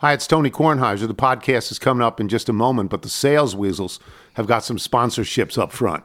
Hi, it's Tony Kornheiser. The podcast is coming up in just a moment, but the sales weasels have got some sponsorships up front.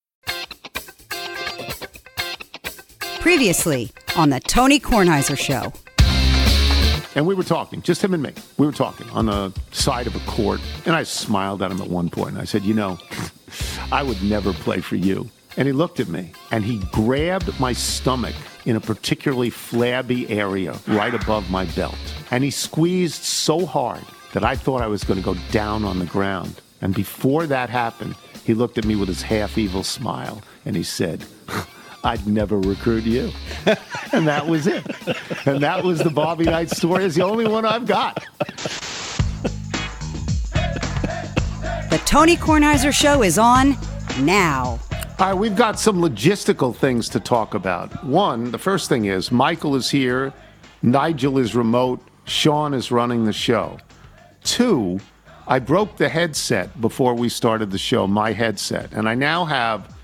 Previously on the Tony Kornheiser Show. And we were talking, just him and me. We were talking on the side of a court, and I smiled at him at one point. I said, You know, I would never play for you. And he looked at me and he grabbed my stomach in a particularly flabby area right above my belt. And he squeezed so hard that I thought I was going to go down on the ground. And before that happened, he looked at me with his half evil smile and he said, I'd never recruit you. and that was it. And that was the Bobby Knight story. It's the only one I've got. The Tony Kornheiser Show is on now. All right, we've got some logistical things to talk about. One, the first thing is Michael is here, Nigel is remote, Sean is running the show. Two, I broke the headset before we started the show, my headset, and I now have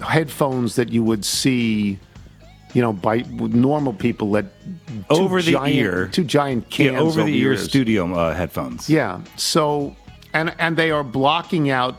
headphones that you would see, you know, by normal people that Over the giant- ear. two giant cans Yeah, over the ear ears. studio uh, headphones. Yeah. So, and and they are blocking out.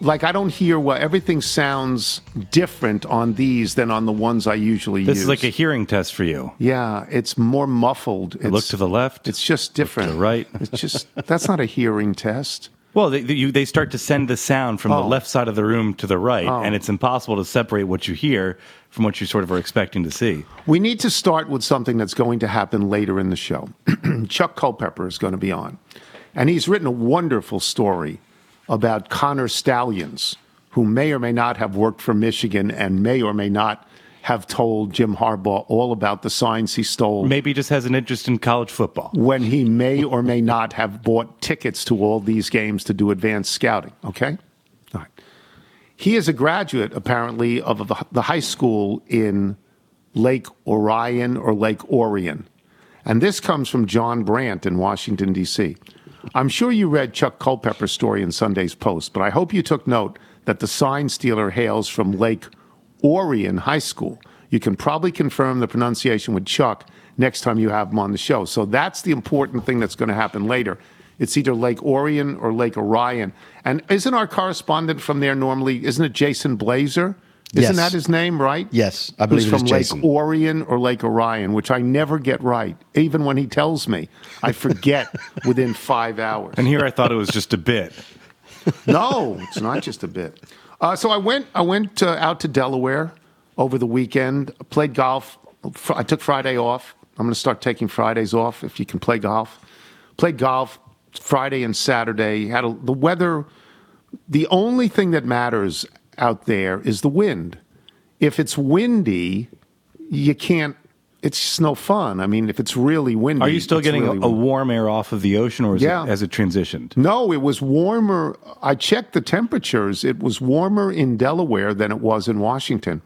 Like I don't hear what everything sounds different on these than on the ones I usually This use. This is like a hearing test for you. yeah, it's more muffled. It's, Look to the left. It's just different. the right. It's just that's not a hearing test. Well, they, they- you, they start to send the sound from the Oh. left side of the room to the right, oh. and it's impossible to separate what you hear from what you sort of are expecting to see. We need to start with something that's going to happen later in the show. Chuck Culpepper is going to be on. And he's written a wonderful story about Connor Stalions, who may or may not have worked for Michigan and may or may not have told Jim Harbaugh all about the signs he stole Maybe he just has an interest in college football. when he may or may not have bought tickets to all these games to do advanced scouting. Okay? All right. He is a graduate, apparently, of the- the high school in Lake Orion or Lake Orion. And this comes from John Brandt in Washington, D.C. I'm sure you read Chuck Culpepper's story in Sunday's Post, but I hope you took note that the sign stealer hails from Lake Orion High School. You can probably confirm the pronunciation with Chuck next time you have him on the show. So that's the important thing that's going to happen later. It's either Lake Orion or Lake Orion. And isn't our correspondent from there normally, isn't it Jason Blazer? Isn't Yes. that his name, right? Yes, I believe it is from Jason. Lake Orion or Lake Orion, which I never get right. Even when he tells me, I forget within five hours. And here I thought it was just a bit. No, it's not just a bit. Uh, so I went. I went uh, out to Delaware over the weekend. Played golf. I took Friday off. I'm going to start taking Fridays off if you can play golf. Played golf Friday and Saturday. Had a, the weather. The only thing that matters out there is the wind. If it's windy, you can't. It's just no fun. I mean, if it's really windy, Are you still getting really a, a warm air off of the ocean, or is Yeah. it, has it transitioned? No, it was warmer. I checked the temperatures. It was warmer in Delaware than it was in Washington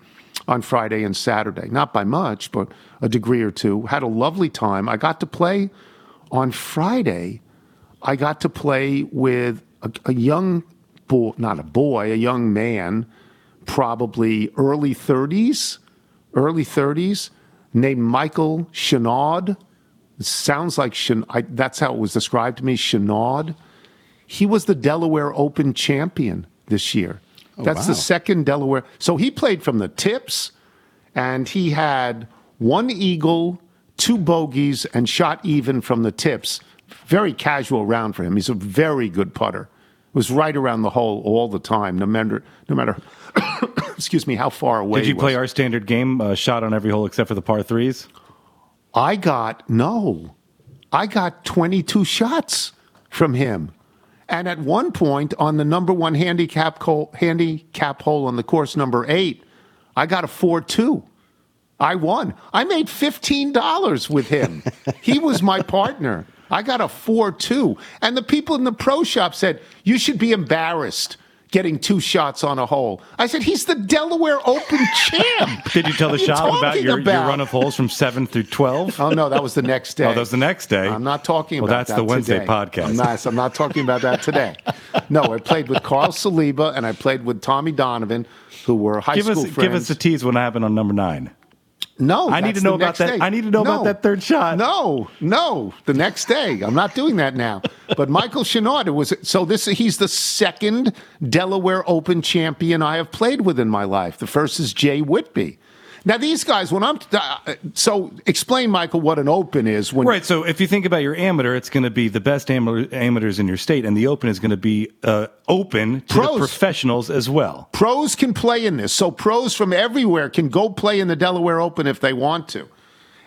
on Friday and Saturday. Not by much, but a degree or two. Had a lovely time. I got to play on Friday. I got to play with a, a young boy, not a boy, a young man, probably early 30s, early 30s, named Michael Chenaud. It sounds like Chen- I, that's how it was described to me, Chenaud. He was the Delaware Open champion this year. Oh, that's the wow. second Delaware. So he played from the tips, and he had one eagle, two bogeys, and shot even from the tips. Very casual round for him. He's a very good putter. Was right around the hole all the time, no matter no matter. Excuse me, how far away. Did you play our standard game, uh, shot on every hole except for the par threes? I got no. I got 22 shots from him. And at one point on the number one handicap hole, handicap hole on the course, number eight, I got a 4 2. I won. I made $15 with him. he was my partner. I got a 4 2. And the people in the pro shop said, You should be embarrassed getting two shots on a hole. I said, He's the Delaware Open champ. Did you tell the are you about your, about? your run of holes from 7 through 12? Oh, no, that was the next oh, day. Oh, that was the next day. I'm not talking Well, about that's the Wednesday today. podcast. I'm not, I'm not talking about that today. No, I played with Carl Saliba and I played with Tommy Donovan, who were high give us school friends. give us a tease what happened on number nine. No, I need to know about that- day. I need to know about that third shot. No, no, the next day. I'm not doing that now. But Michael Chenard was so this. He's the second Delaware Open champion I have played with in my life. The first is Jay Whitby. Now these guys, when I'm uh, so explain, Michael, what an Open is. When Right. So if you think about your amateur, it's going to be the best amateur, amateurs in your state, and the open is going to be uh, open to Pros. the professionals as well. Pros can play in this. So pros from everywhere can go play in the Delaware Open if they want to.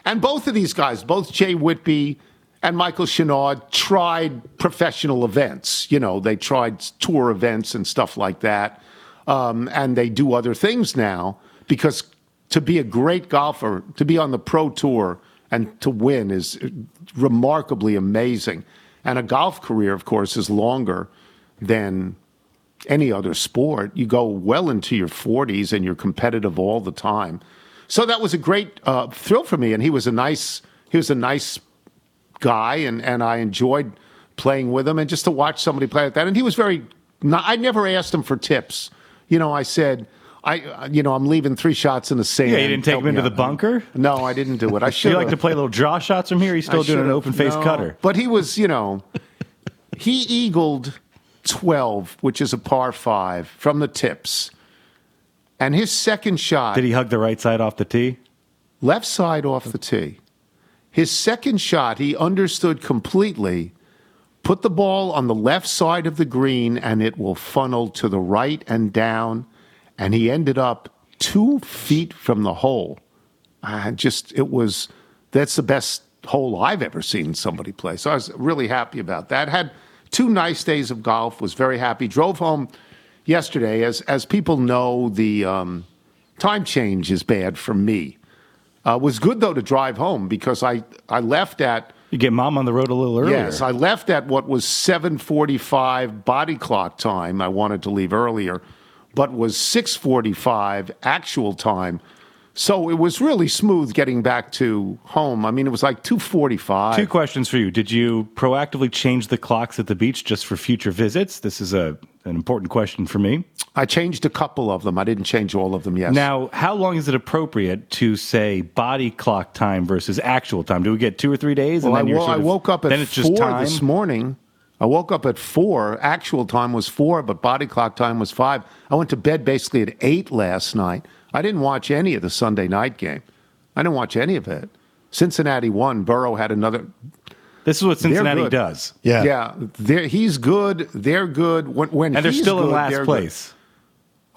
And both of these guys, both Jay Whitby and Michael Chenard, tried professional events. You know, they tried tour events and stuff like that. Um, and they do other things now because to be a great golfer, to be on the pro tour and to win is remarkably amazing. And a golf career, of course, is longer than any other sport. You go well into your 40s and you're competitive all the time. So that was a great uh, thrill for me. And he was a nice, he was a nice guy, and, and I enjoyed playing with him and just to watch somebody play like that. And he was very. I never asked him for tips. You know, I said. I, uh, you know, I'm leaving three shots in the sand. Yeah, you didn't take Help him into the out. bunker? No, I didn't do it. I should you like to play little draw shots from here? He's still I doing an open face no. cutter. But he was, you know, he eagled 12, which is a par five, from the tips. And his second shot, Did he hug the right side off the tee? left side off the tee. His second shot, he understood completely. Put the ball on the left side of the green, and it will funnel to the right and down. And he ended up two feet from the hole. I just, it was, that's the best hole I've ever seen somebody play. So I was really happy about that. Had two nice days of golf, was very happy. Drove home yesterday. As, as people know, the um, time change is bad for me. Uh, was good, though, to drive home because I, I left at, You get mom on the road a little earlier. Yes, I left at what was 7:45 body clock time. I wanted to leave earlier, but was 6:45 actual time. So it was really smooth getting back to home. I mean, it was like 2:45. Two questions for you. Did you proactively change the clocks at the beach just for future visits? This is a an important question for me. I changed a couple of them. I didn't change all of them. Yes. Now, how long is it appropriate to say body clock time versus actual time? Do we get two or three days? well, I, wo- sort I woke up at then it's just four time? this morning. I woke up at four. Actual time was four, but body clock time was five. I went to bed basically at eight last night. I didn't watch any of the Sunday night game. I didn't watch any of it. Cincinnati won. Burrow had another. This is what Cincinnati does. Yeah. Yeah, they're, he's good. They're good. When, when And they're he's still in good, last place. Good.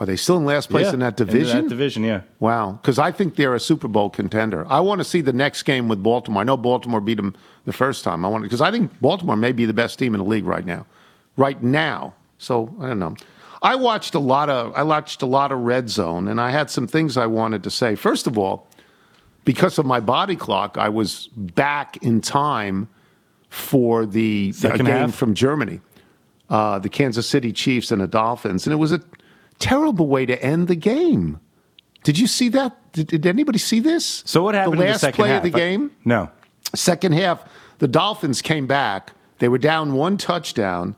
Are they still in last place Yeah, in that division? In that division, yeah. Wow, because I think they're a Super Bowl contender. I want to see the next game with Baltimore. I know Baltimore beat them the first time. I want because I think Baltimore may be the best team in the league right now, right now. So I don't know. I watched a lot of I watched a lot of Red Zone, and I had some things I wanted to say. First of all, because of my body clock, I was back in time for the Second game half? from Germany, uh, the Kansas City Chiefs and the Dolphins, and it was a terrible way to end the game. Did you see that? Did, did anybody see this? So what happened The in the last second play half? of the game, No. second half, the Dolphins came back. They were down one touchdown.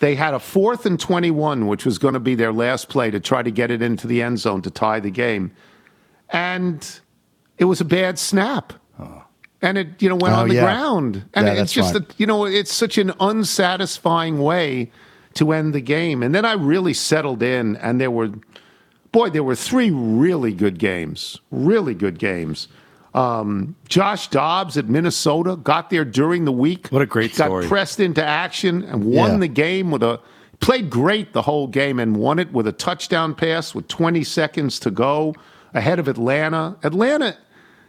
They had a fourth and 21, which was going to be their last play to try to get it into the end zone to tie the game. And it was a bad snap. Oh. And it, you know, went Oh, on the yeah. ground. And Yeah, it's just, that you know, it's such an unsatisfying way to end the game. And then I really settled in, and there were, boy, there were three really good games, really good games. Um, Josh Dobbs at Minnesota got there during the week. What a great got story. pressed into action and won Yeah. the game with a played great the whole game and won it with a touchdown pass with 20 seconds to go ahead of Atlanta. Atlanta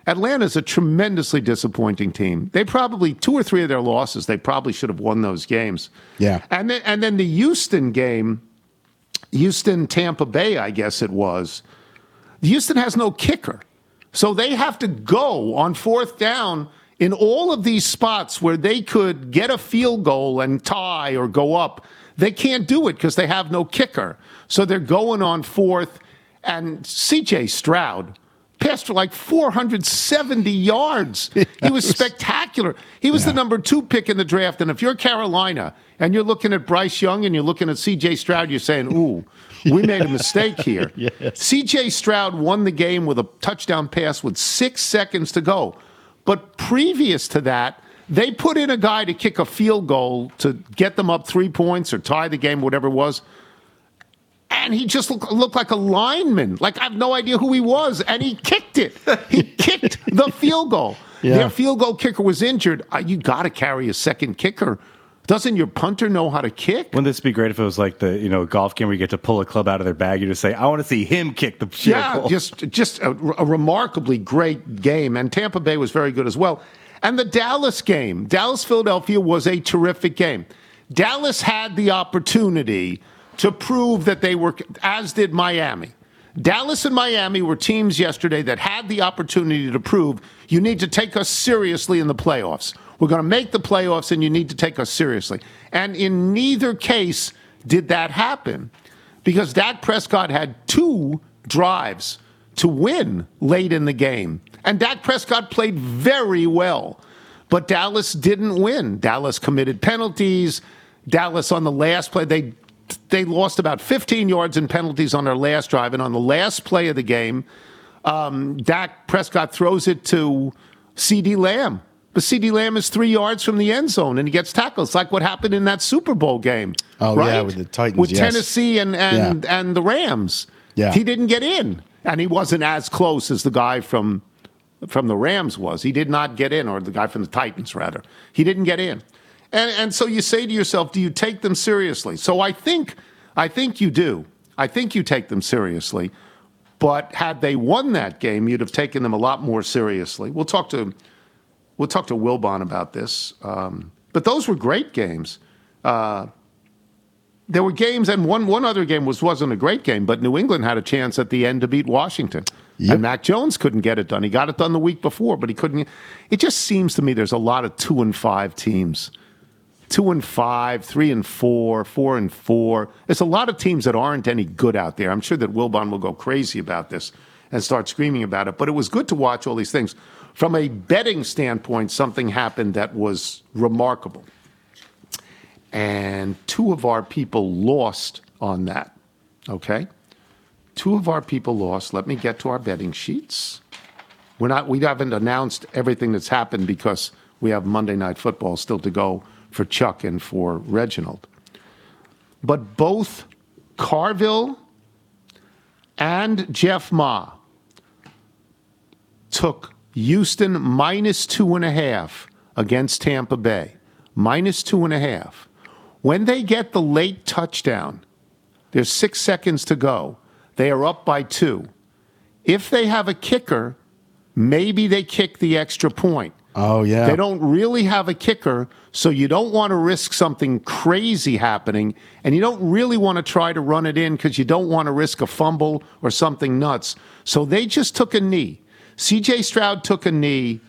Atlanta's a tremendously disappointing team. They probably two or three of their losses, they probably should have won those games. Yeah. And then and then the Houston game, Houston Tampa Bay, I guess it was. Houston has no kicker. So they have to go on fourth down in all of these spots where they could get a field goal and tie or go up, they can't do it because they have no kicker. So they're going on fourth. And CJ Stroud passed for like 470 yards. He was spectacular. He was the number two pick in the draft. And if you're Carolina and you're looking at Bryce Young and you're looking at CJ Stroud, you're saying, ooh, we made a mistake here. CJ Stroud won the game with a touchdown pass with six seconds to go. But previous to that, they put in a guy to kick a field goal to get them up three points or tie the game, whatever it was. And he just looked, looked like a lineman. Like I have no idea who he was. And he kicked it. He kicked the field goal. Yeah. Their field goal kicker was injured. Uh, you got to carry a second kicker. Doesn't your punter know how to kick? Wouldn't this be great if it was like the you know golf game where you get to pull a club out of their bag? You just say, "I want to see him kick the field Yeah, goal." just just a, a remarkably great game, and Tampa Bay was very good as well. And the Dallas game, Dallas Philadelphia was a terrific game. Dallas had the opportunity to prove that they were, as did Miami. Dallas and Miami were teams yesterday that had the opportunity to prove you need to take us seriously in the playoffs. We're going to make the playoffs, and you need to take us seriously. And in neither case did that happen because Dak Prescott had two drives to win late in the game. And Dak Prescott played very well. But Dallas didn't win. Dallas committed penalties. Dallas on the last play, they they lost about 15 yards in penalties on their last drive. And on the last play of the game, um, Dak Prescott throws it to CeeDee Lamb. But CeeDee Lamb is three yards from the end zone and he gets tackled. It's like what happened in that Super Bowl game. Oh, right? yeah, with the Titans, With yes. Tennessee and, and, and the Rams. Yeah. He didn't get in. And he wasn't as close as the guy from from the Rams was. He did not get in, or the guy from the Titans, rather. He didn't get in. And, and so you say to yourself, do you take them seriously? So I think, I think you do. I think you take them seriously. But had they won that game, you'd have taken them a lot more seriously. We'll talk to, we'll talk to Wilbon about this. Um, but those were great games. Uh, there were games, and one one other game was wasn't a great game, but New England had a chance at the end to beat Washington, and Mac Jones couldn't get it done. He got it done the week before, but he couldn't. It just seems to me there's a lot of two and five teams, two and five, three and four, four and four. There's a lot of teams that aren't any good out there. I'm sure that Wilbon will go crazy about this and start screaming about it. But it was good to watch all these things. From a betting standpoint, something happened that was remarkable and two of our people lost on that. Okay? Two of our people lost. Let me get to our betting sheets. We're not we haven't announced everything that's happened because we have Monday night football still to go for Chuck and for Reginald. But both Carville and Jeff Ma took Houston minus two and a half against Tampa Bay. Minus two and a half. When they get the late touchdown, there's six seconds to go. They are up by two. If they have a kicker, maybe they kick the extra point. Oh yeah. They don't really have a kicker, so you don't want to risk something crazy happening, and you don't really want to try to run it in because you don't want to risk a fumble or something nuts. So they just took a knee. CJ Stroud took a knee.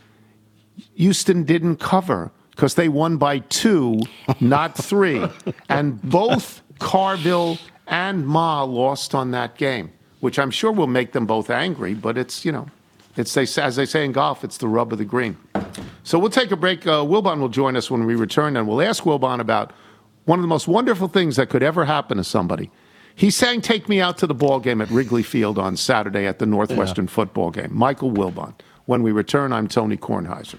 Houston didn't cover because they won by two, not three. and both Carville and Ma lost on that game, which I'm sure will make them both angry, but it's, you know, it's they, as they say in golf, it's the rub of the green. So we'll take a break. Uh, Wilbon will join us when we return, and we'll ask Wilbon about one of the most wonderful things that could ever happen to somebody. He sang "Take Me Out to the Ball Game" at Wrigley Field on Saturday at the Northwestern football game. Michael Wilbon. When we return, I'm Tony Kornheiser.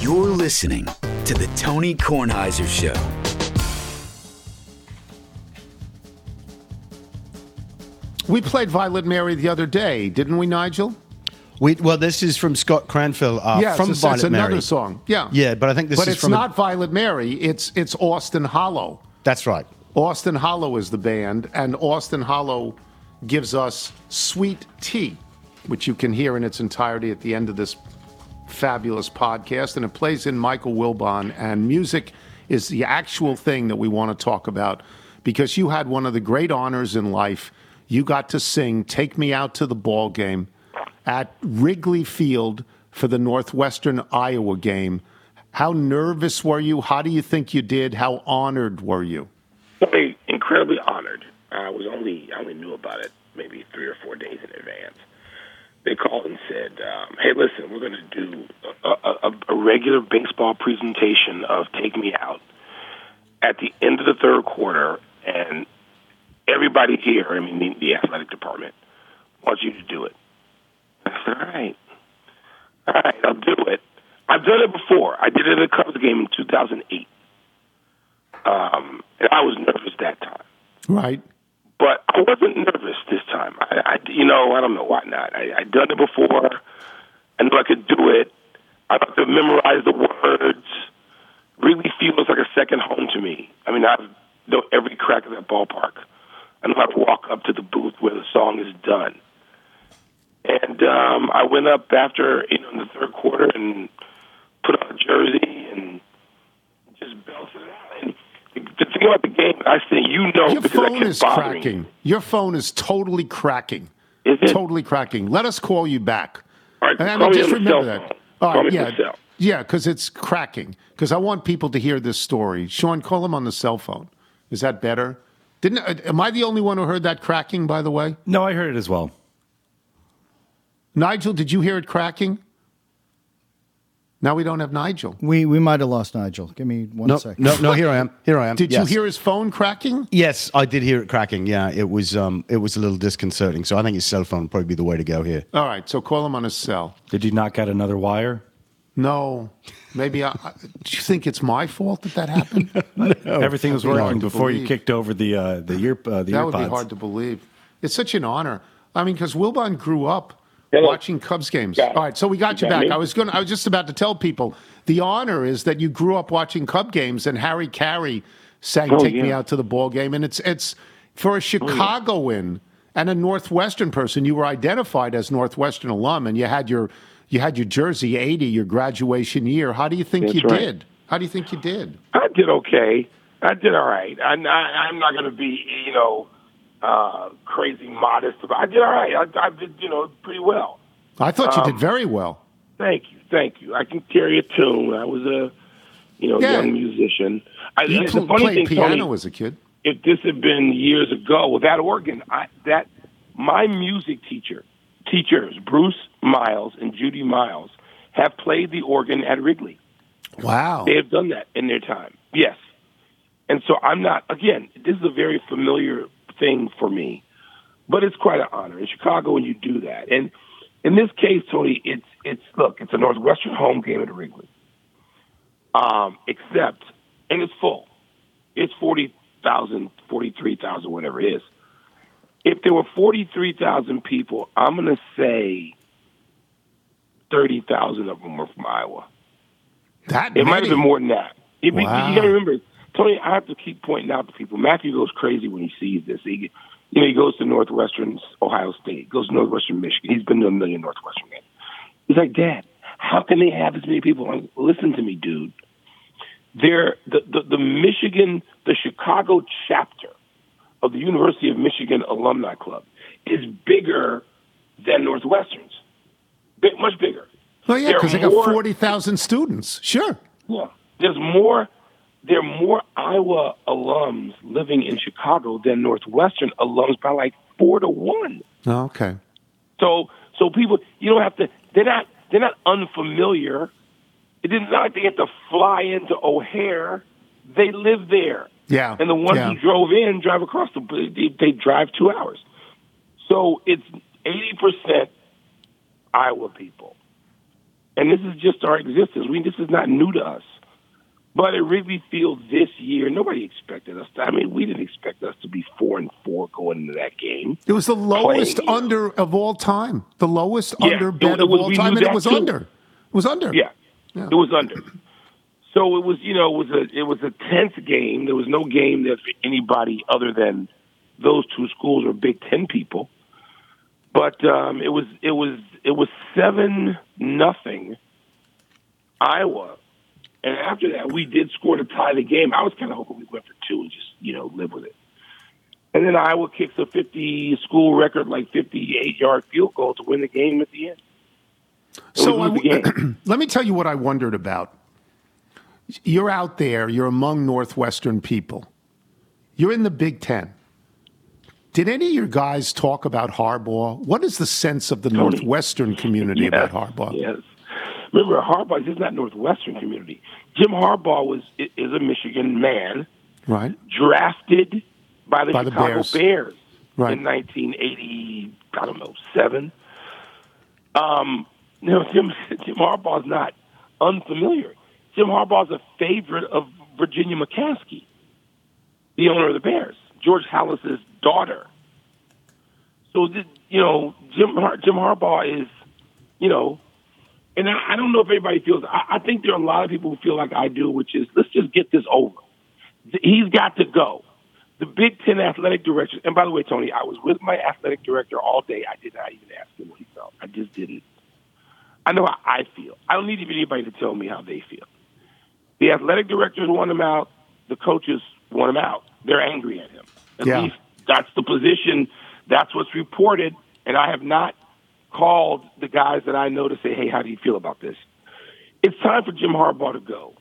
You're listening to The Tony Kornheiser Show. We played Violet Mary the other day, didn't we, Nigel? We, well, this is from Scott Cranfield uh, yes, from it's, Violet it's another Mary. song. Yeah, Yeah, but I think this but is it's from a- not Violet Mary. It's it's Austin Hollow. That's right. Austin Hollow is the band, and Austin Hollow gives us Sweet Tea, which you can hear in its entirety at the end of this fabulous podcast. And it plays in Michael Wilbon, and music is the actual thing that we want to talk about because you had one of the great honors in life. You got to sing Take Me Out to the Ball Game at Wrigley Field for the Northwestern Iowa game. How nervous were you? How do you think you did? How honored were you? Incredibly honored. I was only I only knew about it maybe three or four days in advance. They called and said, um, "Hey, listen, we're going to do a, a, a regular baseball presentation of Take Me Out at the end of the third quarter, and everybody here, I mean the, athletic department, wants you to do it." I said, "All right, all right, I'll do it." I've done it before. I did it at a Cubs game in 2008. Um, and I was nervous that time. Right. But I wasn't nervous this time. I, I you know, I don't know why not. I, I'd done it before. I knew I could do it. I got to memorize the words. Really feels like a second home to me. I mean, I know every crack of that ballpark. I know how to walk up to the booth where the song is done. And um, I went up after, you know, in the third quarter and put on a jersey and just belted it out. And the thing about the game, I say, you know, Your because I phone kept is cracking. you. Your phone is totally cracking. Is it? Totally cracking. Let us call you back. All right, And I call mean, me just on the remember cell that. phone. All Call right, me on yeah, yeah, because it's cracking. Because I want people to hear this story. Sean, call him on the cell phone. Is that better? Didn't? uh, Am I the only one who heard that cracking? By the way, No, I heard it as well. Nigel, did you hear it cracking? Now we don't have Nigel. We we might have lost Nigel. Give me one No, second. no, no. Here I am. Here I am. Did Yes. you hear his phone cracking? Yes, I did hear it cracking. Yeah, it was. Um, it was a little disconcerting. So I think his cell phone would probably be the way to go here. All right, so call him on his cell. Did you knock out another wire? No, maybe. I, I, do you think it's my fault that that happened? Everything was That'd be hard working to before you kicked over the uh, the ear uh, the that earpods. would be hard to believe. It's such an honor. I mean, because Wilbon grew up Hello. watching Cubs games. All right, so we got you You got back. me? I was going. I was just about to tell people the honor is that you grew up watching Cub games, and Harry Caray sang Oh, "Take Me. Out to the Ball Game," and it's it's for a oh, Chicagoan and a Northwestern person. You were identified as Northwestern alum, and you had your you had your jersey eighty, your graduation year. How do you think That's you right. did? How do you think you did? I did okay. I did all right. I, I, I'm not going to be, you know, uh, crazy modest, but I did all right. I, I did, you know, pretty well. I thought you Um, did very well. Thank you, thank you. I can carry a tune. I was a, you know, Yeah. young musician. I, You the pl- funny played thing, piano Tony, as a kid. if this had been years ago with that organ, I, that my music teacher, teachers Bruce Miles and Judy Miles, have played the organ at Wrigley. Wow. They have done that in their time. Yes. And so I'm not, again, this is a very familiar thing for me, but it's quite an honor in Chicago when you do that. And in this case, Tony, it's, it's, look, it's a Northwestern home game at Wrigley. Um, except, and it's full. It's 40,000, 43,000, whatever it is. If there were 43,000 people, I'm going to say 30,000 of them were from Iowa. That It might have been more than that. It, Wow. You got to remember, Tony. I have to keep pointing out to people. Matthew goes crazy when he sees this. He, you know, he goes to Northwestern Ohio State, goes to Northwestern Michigan. He's been to a million Northwestern games. He's like, Dad, how can they have as many people? Like, Listen to me, dude. They're the, the the Michigan, the Chicago chapter of the University of Michigan Alumni Club is bigger than Northwestern's. Big, much bigger. Oh yeah, because they got forty thousand students. Sure. Yeah. There's more there are more Iowa alums living in Chicago than Northwestern alums by like four to one. Oh, okay. So so people you don't have to they're not they're not unfamiliar. It is not like they have to fly into O'Hare. They live there. Yeah. And the ones yeah. who drove in drive across the they, they drive two hours. So it's eighty percent Iowa people. And this is just our existence. We this is not new to us. But at Wrigley Field this year, nobody expected us. To, I mean, we didn't expect us to be four and four going into that game. It was the lowest Playing. under of all time. The lowest Yeah, under it- bet it of all time, and it was too. under. It was under. Yeah, Yeah. it was under. So it was, you know, it was a it was a tense game. There was no game that for anybody other than those two schools or Big Ten people. But um, it was it was it was seven nothing Iowa, and after that we did score to tie the game. I was kind of hoping we went for two and just you know live with it. And then Iowa kicks a fifty school record like fifty eight yard field goal to win the game at the end. And So we I the let me tell you what I wondered about. You're out there. You're among Northwestern people. You're in the Big Ten. Did any of your guys talk about Harbaugh? What is the sense of the Northwestern community about Harbaugh? Yes. Remember, Harbaugh this is not Northwestern community. Jim Harbaugh was is a Michigan man Right. drafted by the By the Chicago Bears. Bears, Right. in 1980. I don't know seven. Um, you know, Jim Jim is not unfamiliar. Jim Harbaugh is a favorite of Virginia McCaskey, the owner of the Bears, George Halas's daughter. So, you know, Jim Jim Harbaugh is, you know, and I, I don't know if everybody feels. I, I think there are a lot of people who feel like I do, which is let's just get this over. He's got to go. The Big Ten athletic director, and by the way, Tony, I was with my athletic director all day. I did not even ask him what he felt. I just didn't. I know how I feel. I don't need anybody to tell me how they feel. The athletic directors want him out. The coaches want him out. They're angry at him. At Yeah. least that's the position. That's what's reported. And I have not called the guys that I know to say, hey, how do you feel about this? It's time for Jim Harbaugh to go.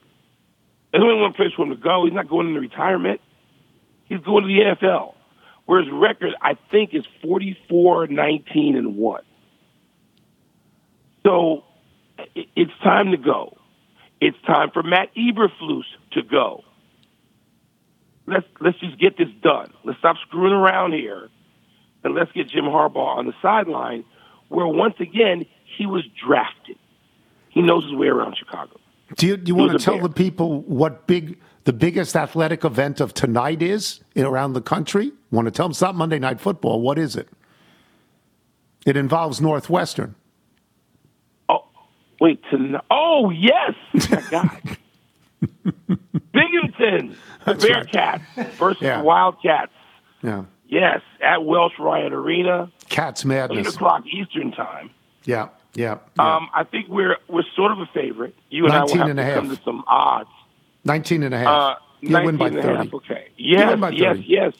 There's only one place for him to go. He's not going into retirement. He's going to the NFL, where his record, I think, is 44, 19, and 1. So it's time to go. It's time for Matt Eberflus to go. Let's let's just get this done. Let's stop screwing around here, and let's get Jim Harbaugh on the sideline, where once again he was drafted. He knows his way around Chicago. Do you, do you want to tell bear. the people what big the biggest athletic event of tonight is around the country? Want to tell them it's not Monday Night Football? What is it? It involves Northwestern. Oh, wait to oh yes, Binghamton, the That's right. Bearcats versus Yeah. the Wildcats. Yeah, Yes, at Welsh Ryan Arena, Cats eight o'clock Eastern time. Yeah, yeah. yeah. Um, I think we're we're sort of a favorite. You and I will have and to a come to some odds. 19 and a half. Uh, You'll win by 19 and a 30. half, Okay. Yes, win by yes, yes.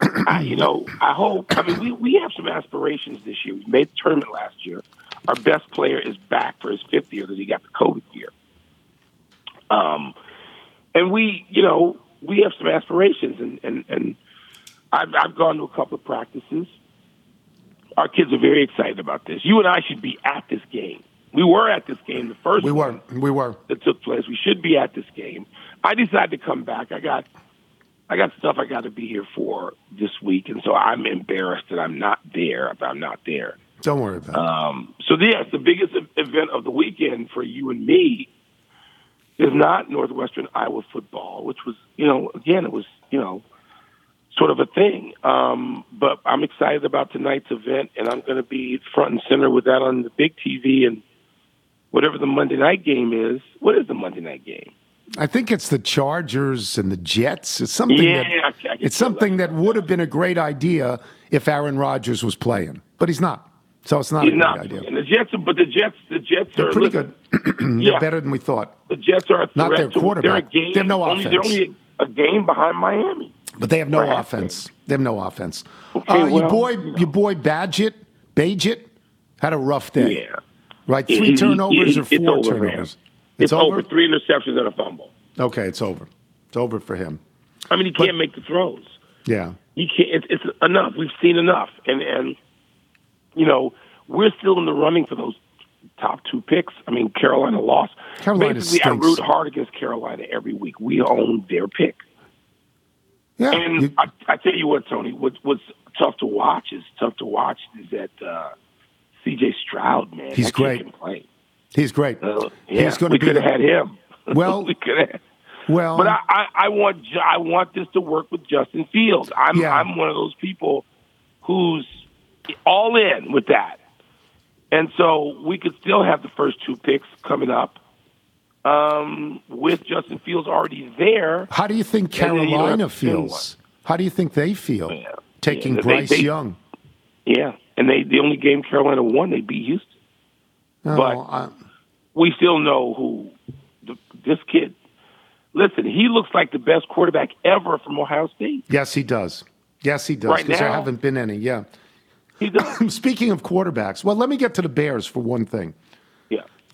I, you know, I hope. I mean, we, we have some aspirations this year. We made the tournament last year. Our best player is back for his fifth year because he got the COVID year. Um, and we, you know, we have some aspirations, and and and I've I've gone to a couple of practices. Our kids are very excited about this. You and I should be at this game. We were at this game the first We were. We were. that took place. We should be at this game. I decided to come back. I got I got stuff I got to be here for this week, and so I'm embarrassed that I'm not there. If I'm not there, Don't worry about it. um, so yes, the biggest event of the weekend for you and me is not Northwestern Iowa football, which was you know again it was you know sort of a thing. Um, but I'm excited about tonight's event, and I'm going to be front and center with that on the big TV and whatever the Monday night game is. What is the Monday night game? I think it's the Chargers and the Jets. It's something Yeah, that I- I it's something that. that would have been a great idea if Aaron Rodgers was playing, but he's not. So it's not He's a great not. idea. And the Jets, but the Jets, the Jets They're are pretty listen, good. They're Yeah. better than we thought. The Jets are a threat. Not their to- quarterback. They're a game. They have no only, They're offense. only a game behind Miami. But they have no offense. They have no offense. Okay, uh, your boy, know. your boy Bagent, Bagent had a rough day. Yeah. Right, three he- turnovers he- or it's four over him. turnovers. It's, over. Three interceptions and a fumble. Okay, it's over. It's over for him. I mean, he can't make the throws. Yeah. You can't. It's, it's enough. We've seen enough, and and you know we're still in the running for those top two picks. I mean, Carolina lost. Carolina Basically, stinks. I root hard against Carolina every week. We own their pick. Yeah. And you- I, I tell you what, Tony, what, what's tough to watch is tough to watch is that uh, C.J. Stroud, man, He's great. He's great. Uh, yeah, he's going to be. we could have had him. Well- we could have. Well, but I, I, I want I want this to work with Justin Fields. I'm Yeah. I'm one of those people who's all in with that, and so we could still have the first two picks coming up um, with Justin Fields already there. how do you think you Carolina have to spend feels? How do you think they feel Yeah. taking Yeah, Bryce they- Young? Yeah, and they the only game Carolina won, they beat Houston. No, but- I- we still know who the, this kid. Listen, he looks like the best quarterback ever from Ohio State. yes, he does. Yes, he does. Right Because there haven't been any. Yeah. Speaking of quarterbacks, well, let me get to the Bears for one thing.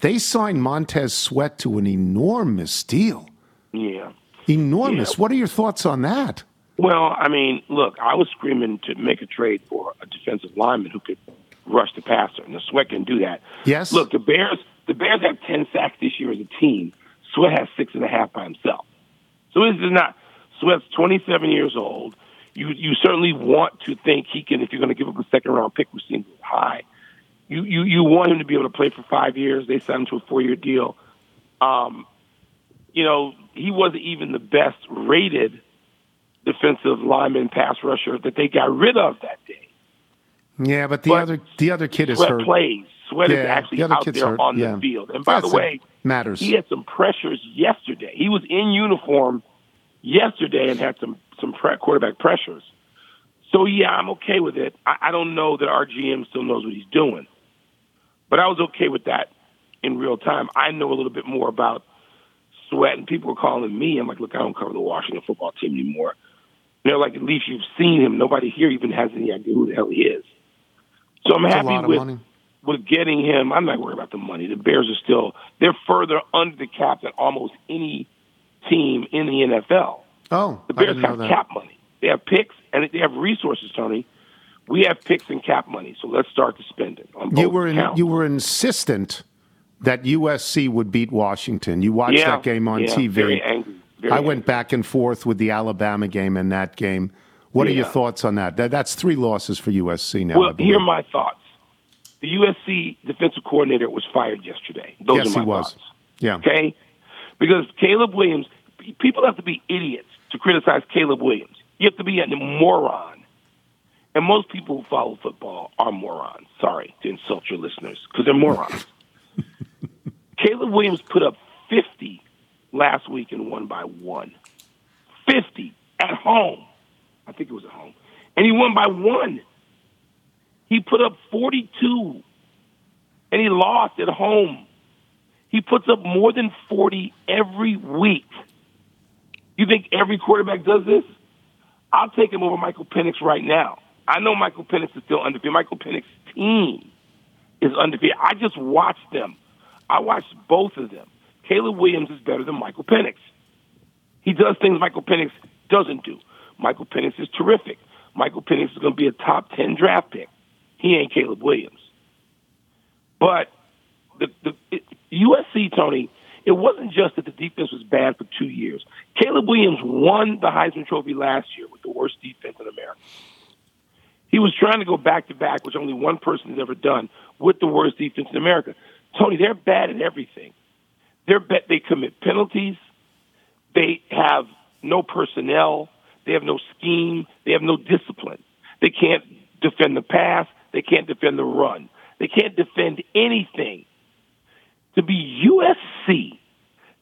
They signed Montez Sweat to an enormous deal. yeah. Enormous. Yeah. What are your thoughts on that? Well, I mean, look, I was screaming to make a trade for a defensive lineman who could rush the passer, and the Sweat can do that. Yes. Look, the Bears, the Bears have ten sacks this year as a team. Sweat has six and a half by himself. So this is not. Sweat's twenty seven years old. You you certainly want to think he can. If you're going to give up a second round pick, which seems high, you you you want him to be able to play for five years. They signed him to a four year deal. Um, you know, he wasn't even the best rated defensive lineman pass rusher that they got rid of that day. Yeah, but the But other the other kid is hurt. plays. Sweat is actually the other out kid's there hurt, on yeah. the field. And by That's the way, Matters. he had some pressures yesterday. He was in uniform yesterday and had some some pre- quarterback pressures. So yeah, I'm okay with it. I, I don't know that our GM still knows what he's doing, but I was okay with that in real time. I know a little bit more about Sweat, and people were calling me. I'm like, look, I don't cover the Washington football team anymore. They're like, at least you've seen him. Nobody here even has any idea who the hell he is. So I'm a happy with money. with getting him. I'm not worried about the money. The Bears are still they're further under the cap than almost any team in the NFL. Oh, The Bears have cap money. They have picks and they have resources, Tony. We have picks and cap money, so let's start to spend it on both You were in, you were insistent that USC would beat Washington. You watched yeah, that game on yeah, TV. Very angry. Very I went back and forth with the Alabama game and that game. What are your thoughts on that? that? That's three losses for USC now. Well, here are my thoughts. The USC defensive coordinator was fired yesterday. Those yes, are my he was. thoughts. Yeah. Okay? Because Caleb Williams, people have to be idiots to criticize Caleb Williams. You have to be a moron. And most people who follow football are morons. Sorry to insult your listeners because they're morons. Caleb Williams put up 50 last week and won by one. 50 at home. I think it was at home. And he won by one. He put up 42 and he lost at home. He puts up more than 40 every week. You think every quarterback does this? I'll take him over Michael Penix right now. I know Michael Penix is still undefeated. Michael Penix's team is undefeated. I just watched them. I watched both of them. Caleb Williams is better than Michael Penix. He does things Michael Penix doesn't do. Michael Penix is terrific. Michael Penix is going to be a top 10 draft pick. He ain't Caleb Williams. But the, the it, USC, Tony, it wasn't just that the defense was bad for two years. Caleb Williams won the Heisman Trophy last year with the worst defense in America. He was trying to go back to back, which only one person has ever done, with the worst defense in America. Tony, they're bad at everything. They're bet they commit penalties. They have no personnel. They have no scheme. They have no discipline. They can't defend the pass. They can't defend the run. They can't defend anything. To be USC,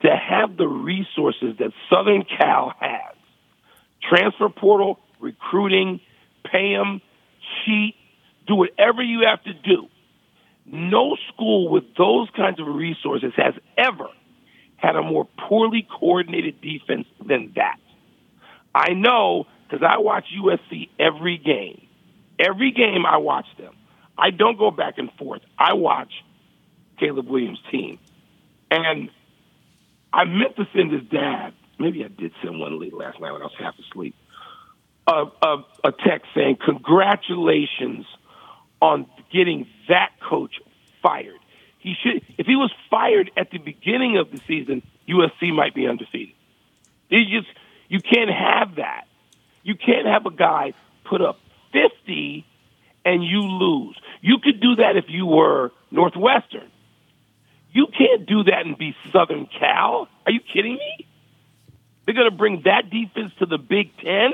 to have the resources that Southern Cal has, transfer portal, recruiting, pay them, cheat, do whatever you have to do. No school with those kinds of resources has ever had a more poorly coordinated defense than that. I know because I watch USC every game. Every game I watch them. I don't go back and forth. I watch Caleb Williams' team. And I meant to send his dad, maybe I did send one late last night when I was half asleep, a, a, a text saying, Congratulations on getting that coach fired. He should if he was fired at the beginning of the season, USC might be undefeated. You just you can't have that. You can't have a guy put up fifty and you lose. You could do that if you were Northwestern. You can't do that and be Southern Cal. Are you kidding me? They're going to bring that defense to the Big Ten.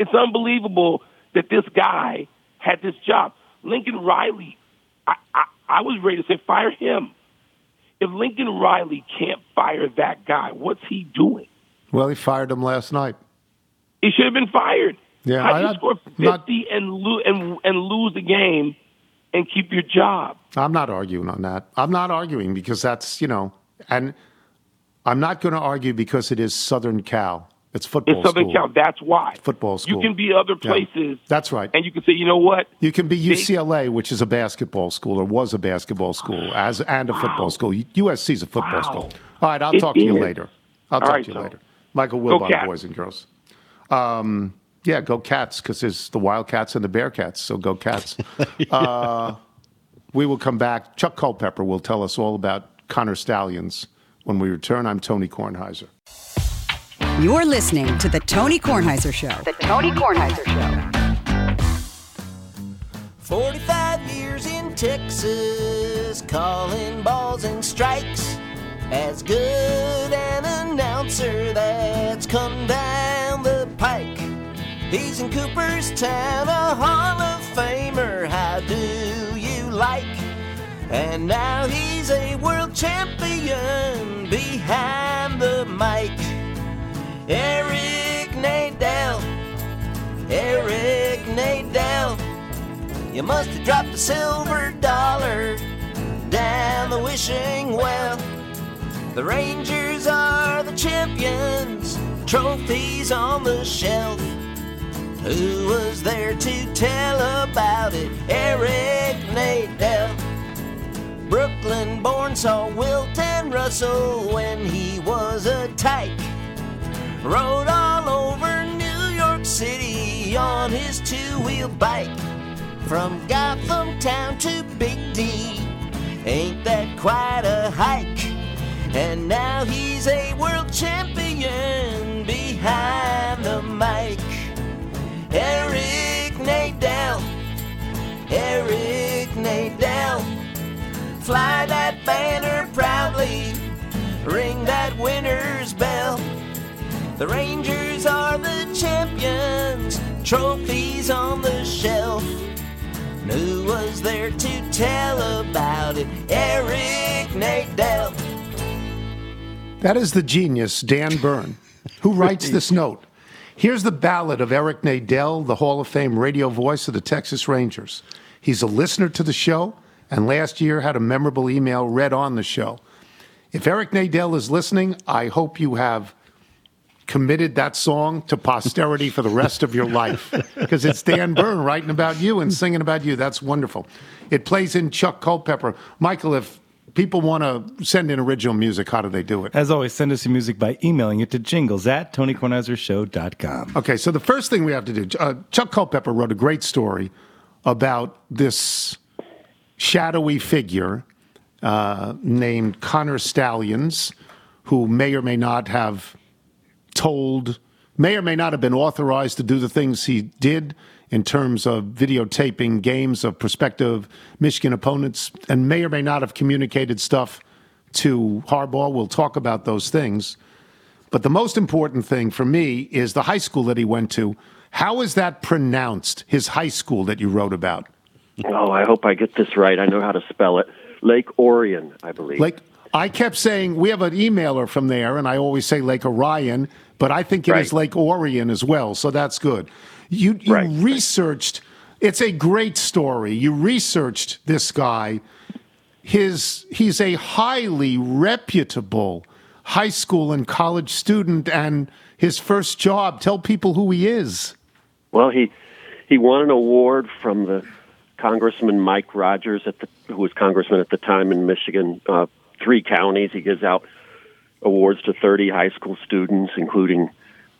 It's unbelievable that this guy had this job. Lincoln Riley, I, I, I was ready to say fire him. If Lincoln Riley can't fire that guy, what's he doing? Well, he fired him last night. He should have been fired. Yeah, How I- do you score fifty not- and, lo- and and lose the game and keep your job? I'm not arguing on that. I'm not arguing because that's, you know, and I'm not going to argue because it is Southern Cal. It's football In Southern school. Cal, that's why. Football school. You can be other Yeah. places. That's right. And you can say, you know what? You can be UCLA, which is a basketball school or was a basketball school, as and a football school. USC is a football Wow. school. All right, I'll It talk to you later. I'll All talk right, to you so- later. Michael Wilbon, boys and girls. Um, yeah, go Cats because there's the Wildcats and the Bearcats. So go Cats. uh, we will come back. Chuck Culpepper will tell us all about Connor Stalions when we return. I'm Tony Kornheiser. You're listening to The Tony Kornheiser Show. The Tony Kornheiser Show. 45 years in Texas, calling balls and strikes. As good an announcer that's come down the pike. He's in Cooperstown, a Hall of Famer. How do you like? And now he's a world champion behind the mic. Eric Nadel. Eric Nadel. You must have dropped a silver dollar down the wishing well. The Rangers are the champions, trophies on the shelf. Who was there to tell about it? Eric Nadel. Brooklyn born saw Wilton Russell when he was a tyke. Rode all over New York City on his two wheel bike. From Gotham Town to Big D, ain't that quite a hike? And now he's a world champion behind the mic. Eric Nadel, Eric Nadel, fly that banner proudly, ring that winner's bell. The Rangers are the champions, trophies on the shelf. And Who was there to tell about it? Eric Nadel. That is the genius, Dan Bern, who writes this note. Here's the ballad of Eric Nadel, the Hall of Fame radio voice of the Texas Rangers. He's a listener to the show, and last year had a memorable email read on the show. If Eric Nadel is listening, I hope you have committed that song to posterity for the rest of your life because it's Dan Bern writing about you and singing about you. That's wonderful. It plays in Chuck Culpepper. Michael, if people want to send in original music, how do they do it? As always, send us your music by emailing it to jingles at TonyKornheiserShow.com. Okay, so the first thing we have to do, uh, Chuck Culpepper wrote a great story about this shadowy figure uh, named Connor Stalions, who may or may not have told, may or may not have been authorized to do the things he did in terms of videotaping games of prospective Michigan opponents, and may or may not have communicated stuff to Harbaugh. We'll talk about those things. But the most important thing for me is the high school that he went to. How is that pronounced, his high school that you wrote about? Oh, I hope I get this right. I know how to spell it. Lake Orion, I believe. Like I kept saying, we have an emailer from there, and I always say Lake Orion, but I think it is Right. Lake Orion as well, so that's good. You you researched. It's a great story. You researched this guy. His he's a highly reputable high school and college student, and his first job. Tell people who he is. Well, he he won an award from the Congressman Mike Rogers, at the, who was congressman at the time in Michigan. Uh, three counties. He gives out awards to 30 high school students, including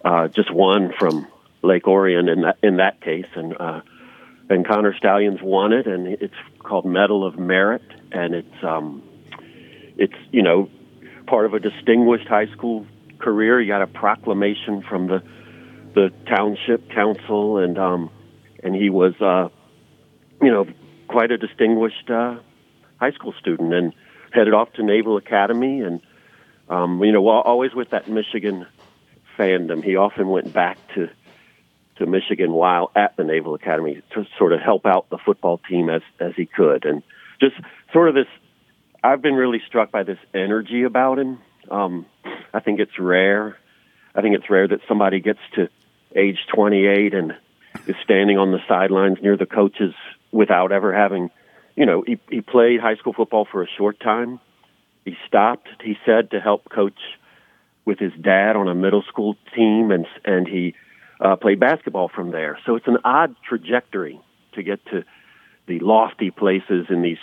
uh, just one from Lake Orion in that in that case, and uh, and Connor Stalions won it, and it's called Medal of Merit, and it's um, it's you know part of a distinguished high school career. You got a proclamation from the the township council, and um, and he was uh, you know quite a distinguished uh, high school student, and headed off to Naval Academy, and Um, you know, always with that Michigan fandom, he often went back to to Michigan while at the Naval Academy to sort of help out the football team as as he could, and just sort of this. I've been really struck by this energy about him. Um, I think it's rare. I think it's rare that somebody gets to age 28 and is standing on the sidelines near the coaches without ever having, you know, he, he played high school football for a short time. He stopped, he said, to help coach with his dad on a middle school team, and and he uh, played basketball from there. So it's an odd trajectory to get to the lofty places in these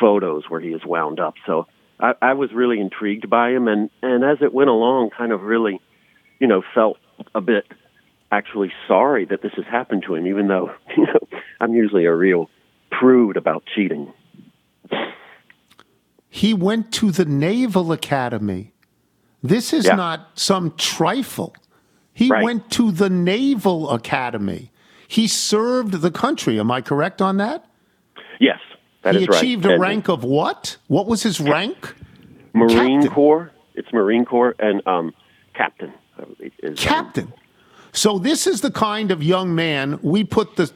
photos where he is wound up. So I, I was really intrigued by him, and and as it went along, kind of really, you know, felt a bit actually sorry that this has happened to him, even though you know I'm usually a real prude about cheating. He went to the Naval Academy. This is Yeah. not some trifle. He Right. went to the Naval Academy. He served the country. Am I correct on that? Yes, that is he right. achieved a And rank of what? What was his rank? Marine Captain. Corps. It's Marine Corps and um, Captain. Is, um, Captain. So this is the kind of young man we put the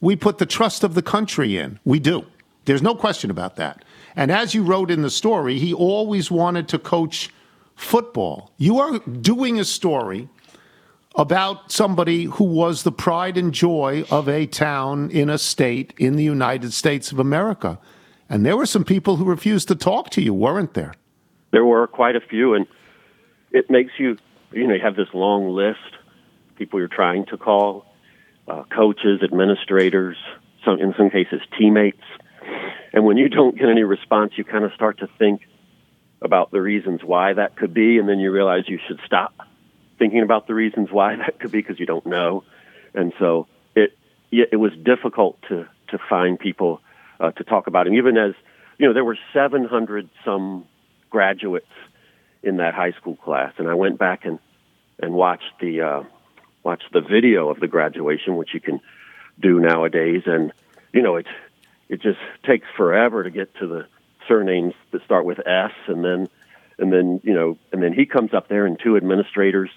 we put the trust of the country in. We do. There's no question about that. And as you wrote in the story, he always wanted to coach football. You are doing a story about somebody who was the pride and joy of a town in a state in the United States of America. And there were some people who refused to talk to you, weren't there? there were quite a few, and it makes you, you know, you have this long list, people you're trying to call, uh, coaches, administrators, some in some cases teammates, and when you don't get any response, you kind of start to think about the reasons why that could be, and then you realize you should stop thinking about the reasons why that could be because you don't know, and so it it was difficult to to find people uh, to talk about him, even as you know there were 700 some graduates in that high school class, and I went back and and watched the uh, watched the video of the graduation, which you can do nowadays, and you know it it just takes forever to get to the surnames that start with S, and then and then you know and then he comes up there, and two administrators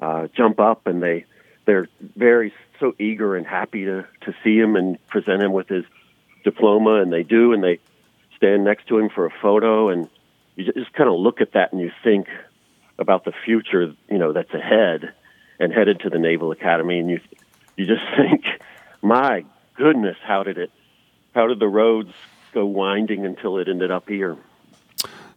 uh, jump up, and they they're very so eager and happy to to see him and present him with his diploma, and they do, and they stand next to him for a photo, and you just kind of look at that and you think about the future, you know, that's ahead and headed to the Naval Academy, and you you just think, my goodness, how did it, how did the roads go winding until it ended up here?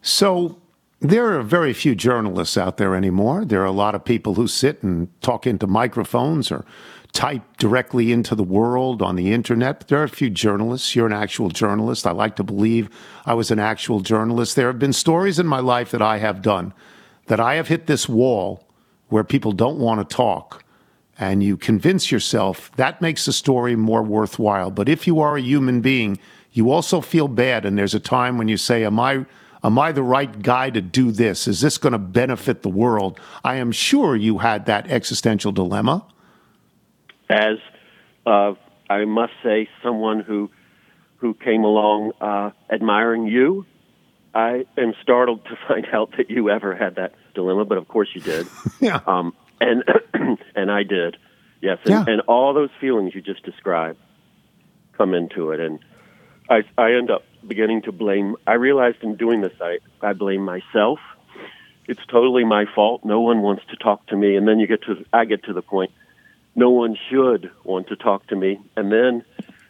So there are very few journalists out there anymore. There are a lot of people who sit and talk into microphones or type directly into the world on the internet. There are a few journalists. You're an actual journalist. I like to believe I was an actual journalist. There have been stories in my life that I have done that I have hit this wall where people don't want to talk and you convince yourself that makes the story more worthwhile. But if you are a human being, you also feel bad. And there's a time when you say, Am I, am I the right guy to do this? Is this going to benefit the world? I am sure you had that existential dilemma. As uh, I must say, someone who who came along uh, admiring you, I am startled to find out that you ever had that dilemma. But of course, you did. yeah. Um, and and I did. Yes. And, Yeah. and all those feelings you just described come into it, and I I end up beginning to blame. I realized in doing this, I I blame myself. It's totally my fault. No one wants to talk to me, and then you get to I get to the point. No one should want to talk to me, and then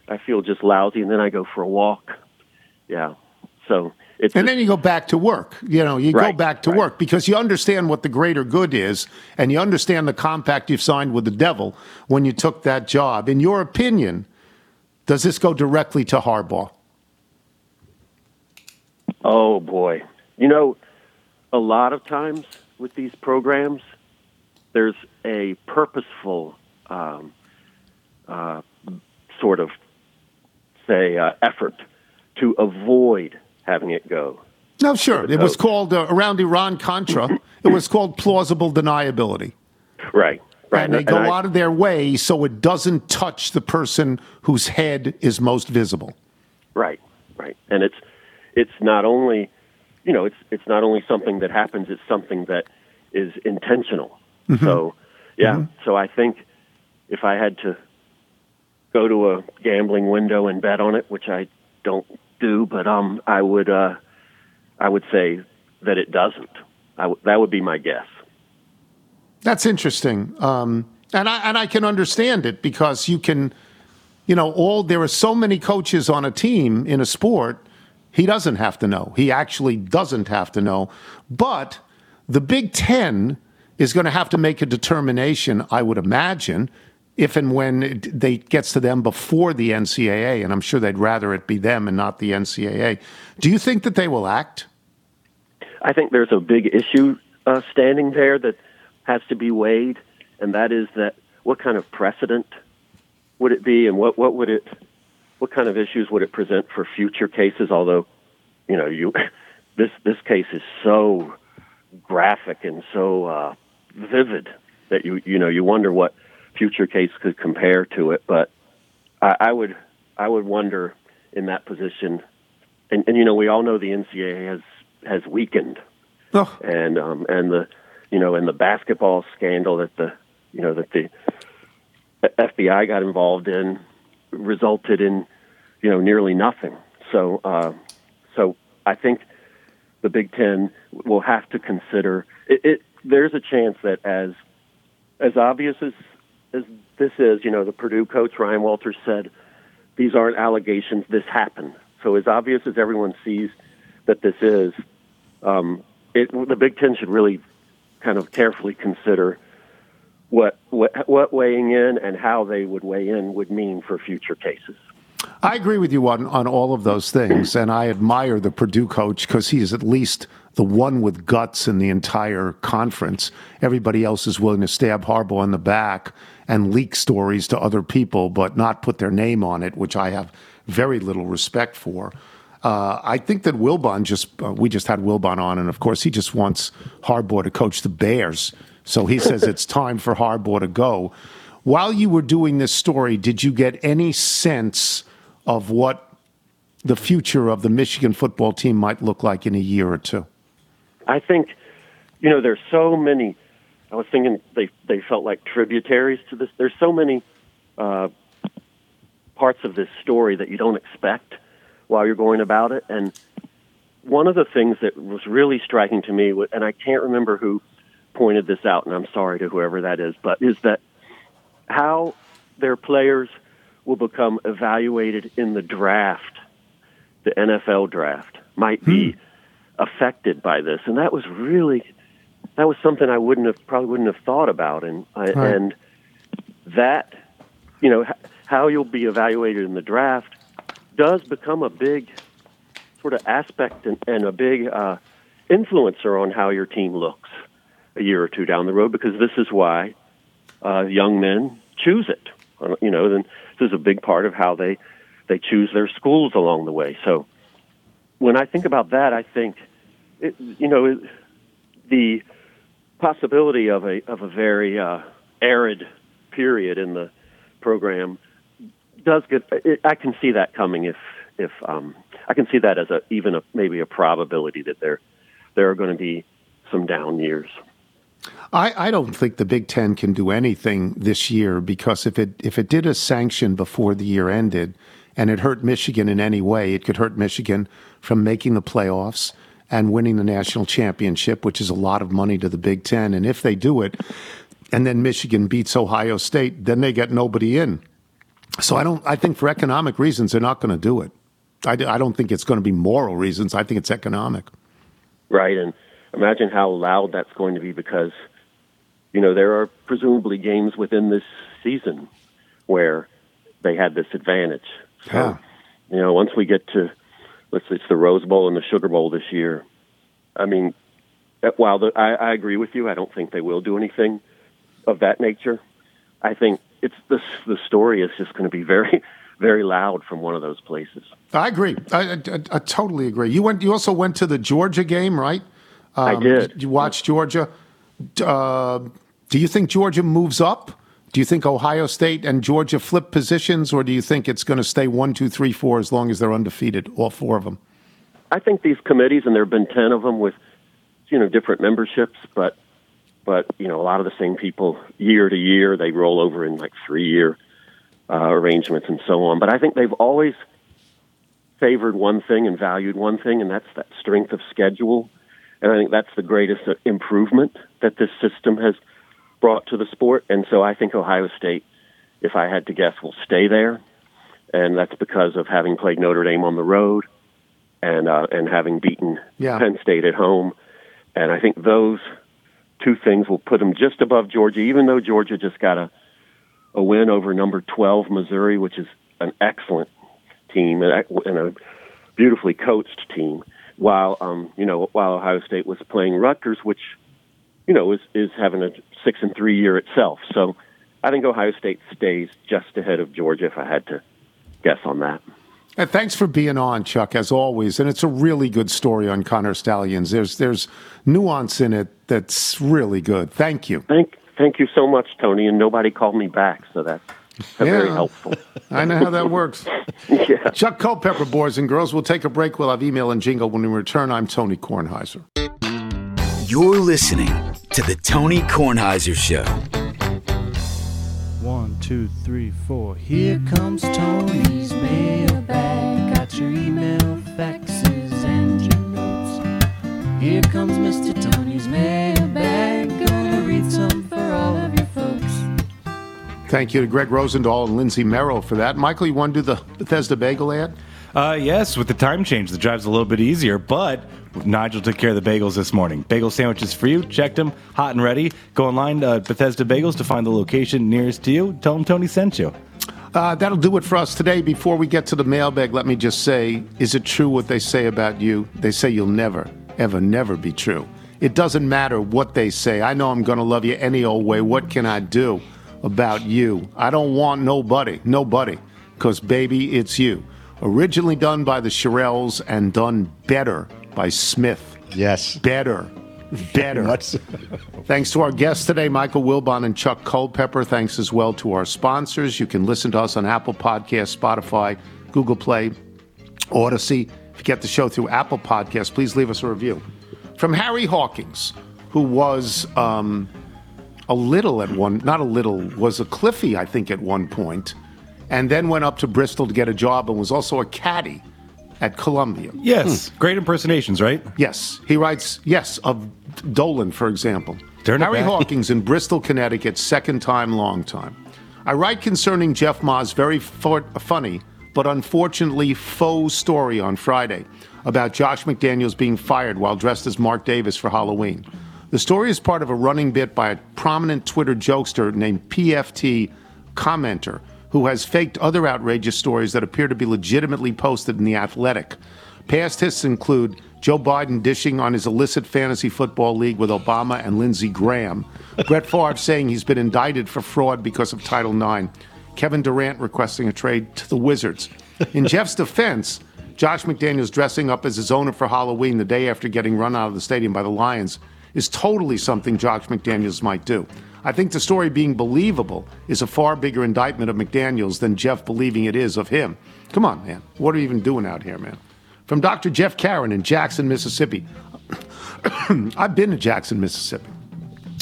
I feel just lousy, and then I go for a walk. Yeah. So it's And then you go back to work. You know, you go back to work because you understand what the greater good is and you understand the compact you've signed with the devil when you took that job. In your opinion, does this go directly to Harbaugh? Oh boy. You know, a lot of times with these programs, there's a purposeful um, uh, sort of, say, uh, effort to avoid having it go. No, sure. It was called uh, around Iran Contra. it was called plausible deniability. Right. Right. And they go I- out of their way so it doesn't touch the person whose head is most visible. Right, right, and it's it's not only you know, it's it's not only something that happens; it's something that is intentional. Mhm. So, yeah. Mhm. So I think if I had to go to a gambling window and bet on it, which I don't do, but um, I would uh, I would say that it doesn't. I w- that would be my guess. That's interesting, um, and I and I can understand it because you can, you know, all there are so many coaches on a team in a sport. He doesn't have to know. He actually doesn't have to know. But the Big Ten is going to have to make a determination. I would imagine. If and when it they gets to them before the NCAA, and I'm sure they'd rather it be them and not the NCAA. Do you think that they will act? I think there's a big issue uh, standing there that has to be weighed, and that is that what kind of precedent would it be, and what what would it, what kind of issues would it present for future cases? Although, you know, you this this case is so graphic and so uh, vivid that you you know you wonder what future case could compare to it. But I, I would I would wonder in that position, and, and you know we all know the NCAA has has weakened, and um, and the you know and the basketball scandal that the you know that the FBI got involved in resulted in you know nearly nothing. So uh, so I think the Big Ten will have to consider it, it. There's a chance that as as obvious as this is, you know, the Purdue coach Ryan Walters said these aren't allegations. This happened. So as obvious as everyone sees that this is, um, it, the Big Ten should really kind of carefully consider what, what what weighing in and how they would weigh in would mean for future cases. I agree with you on, on all of those things, and I admire the Purdue coach because he is at least the one with guts in the entire conference. Everybody else is willing to stab Harbaugh in the back and leak stories to other people, but not put their name on it, which I have very little respect for. Uh, I think that Wilbon just, uh, we just had Wilbon on, and of course, he just wants Harbaugh to coach the Bears. So he says it's time for Harbaugh to go. While you were doing this story, did you get any sense of what the future of the Michigan football team might look like in a year or two? I think, you know, there's so many. I was thinking they they felt like tributaries to this. There's so many uh, parts of this story that you don't expect while you're going about it. And one of the things that was really striking to me, and I can't remember who pointed this out, and I'm sorry to whoever that is, but is that how their players will become evaluated in the draft, the NFL draft, might be affected by this, and that was really that was something I wouldn't have probably wouldn't have thought about, and I, Right. and that you know how you'll be evaluated in the draft does become a big sort of aspect and, and a big uh, influencer on how your team looks a year or two down the road because this is why uh, young men choose it. Uh, You know, then is a big part of how they they choose their schools along the way. So when I think about that, I think it, you know it, the possibility of a of a very uh, arid period in the program does get. It, I can see that coming if if um, I can see that as a even a maybe a probability that there there are going to be some down years. I, I don't think the Big Ten can do anything this year because if it if it did a sanction before the year ended and it hurt Michigan in any way, it could hurt Michigan from making the playoffs and winning the national championship, which is a lot of money to the Big Ten. And if they do it, and then Michigan beats Ohio State, then they get nobody in. So I don't. I think for economic reasons, they're not going to do it. I, I don't think it's going to be moral reasons. I think it's economic. right? And imagine how loud that's going to be because, you know, there are presumably games within this season where they had this advantage. So, Yeah. you know, once we get to, let's say it's the Rose Bowl and the Sugar Bowl this year, I mean, uh, while the, I, I agree with you, I don't think they will do anything of that nature. I think it's the the story is just going to be very, very loud from one of those places. I agree. I, I, I totally agree. You went. You also went to the Georgia game, right? Um, I did. You watched Georgia. Uh, do you think Georgia moves up? Do you think Ohio State and Georgia flip positions, or do you think it's going to stay one, two, three, four as long as they're undefeated, all four of them? I think these committees, and there have been ten of them with, you know, different memberships, but but you know, a lot of the same people year to year. They roll over in like three year uh, arrangements and so on. But I think they've always favored one thing and valued one thing, and that's that strength of schedule. And I think that's the greatest improvement that this system has brought to the sport. And so I think Ohio State, if I had to guess, will stay there. And that's because of having played Notre Dame on the road and uh, and having beaten Yeah. Penn State at home. And I think those two things will put them just above Georgia, even though Georgia just got a a win over number 12 Missouri, which is an excellent team and a beautifully coached team. While um, you know, while Ohio State was playing Rutgers, which you know is is having a six and three year itself. So I think Ohio State stays just ahead of Georgia if I had to guess on that. And thanks for being on, Chuck, as always. And it's a really good story on Connor Stalions. There's there's nuance in it that's really good. Thank you. Thank thank you so much, Tony. And nobody called me back, so that's very helpful. I know how that works. yeah. Chuck Culpepper, boys and girls. We'll take a break. We'll have email and jingle when we return. I'm Tony Kornheiser. You're listening to the Tony Kornheiser Show. One, two, three, four. Here comes Tony's mailbag. Got your email, faxes, and your notes. Here comes Mr. Tony's mailbag. Thank you to Greg Rosendahl and Lindsay Merrill for that. Michael, you want to do the Bethesda Bagel ad? Uh, yes, with the time change, the drive's a little bit easier, but Nigel took care of the bagels this morning. Bagel sandwiches for you. Checked them, hot and ready. Go online to Bethesda Bagels to find the location nearest to you. Tell them Tony sent you. Uh, that'll do it for us today. Before we get to the mailbag, let me just say is it true what they say about you? They say you'll never, ever, never be true. It doesn't matter what they say. I know I'm going to love you any old way. What can I do about you? I don't want nobody, nobody, because baby, it's you. Originally done by the Shirelles and done better by Smith. Yes. Better. Better. Thanks to our guests today, Michael Wilbon and Chuck Culpepper. Thanks as well to our sponsors. You can listen to us on Apple Podcasts, Spotify, Google Play, Audacy. If you get the show through Apple Podcasts, please leave us a review. From Harry Hawkins, who was um, a little at one, not a little, was a Cliffy, I think, at one point, and then went up to Bristol to get a job and was also a caddy at Columbia. Yes, hmm. great impersonations, right? Yes. He writes, yes, of Dolan, for example. Turn it Harry. Hawkins in Bristol, Connecticut, second time, long time. I write concerning Jeff Ma's very fu- funny, but unfortunately faux story on Friday about Josh McDaniels being fired while dressed as Mark Davis for Halloween. The story is part of a running bit by a prominent Twitter jokester named PFT Commenter, who has faked other outrageous stories that appear to be legitimately posted in The Athletic. Past hits include Joe Biden dishing on his illicit fantasy football league with Obama and Lindsey Graham, Brett Favre saying he's been indicted for fraud because of Title IX, Kevin Durant requesting a trade to the Wizards. In Jeff's defense, Josh McDaniels dressing up as his owner for Halloween the day after getting run out of the stadium by the Lions is totally something Josh McDaniels might do. I think the story being believable is a far bigger indictment of McDaniels than Jeff believing it is of him. Come on, man. What are you even doing out here, man? From Dr. Jeff Karen in Jackson, Mississippi. I've been to Jackson, Mississippi.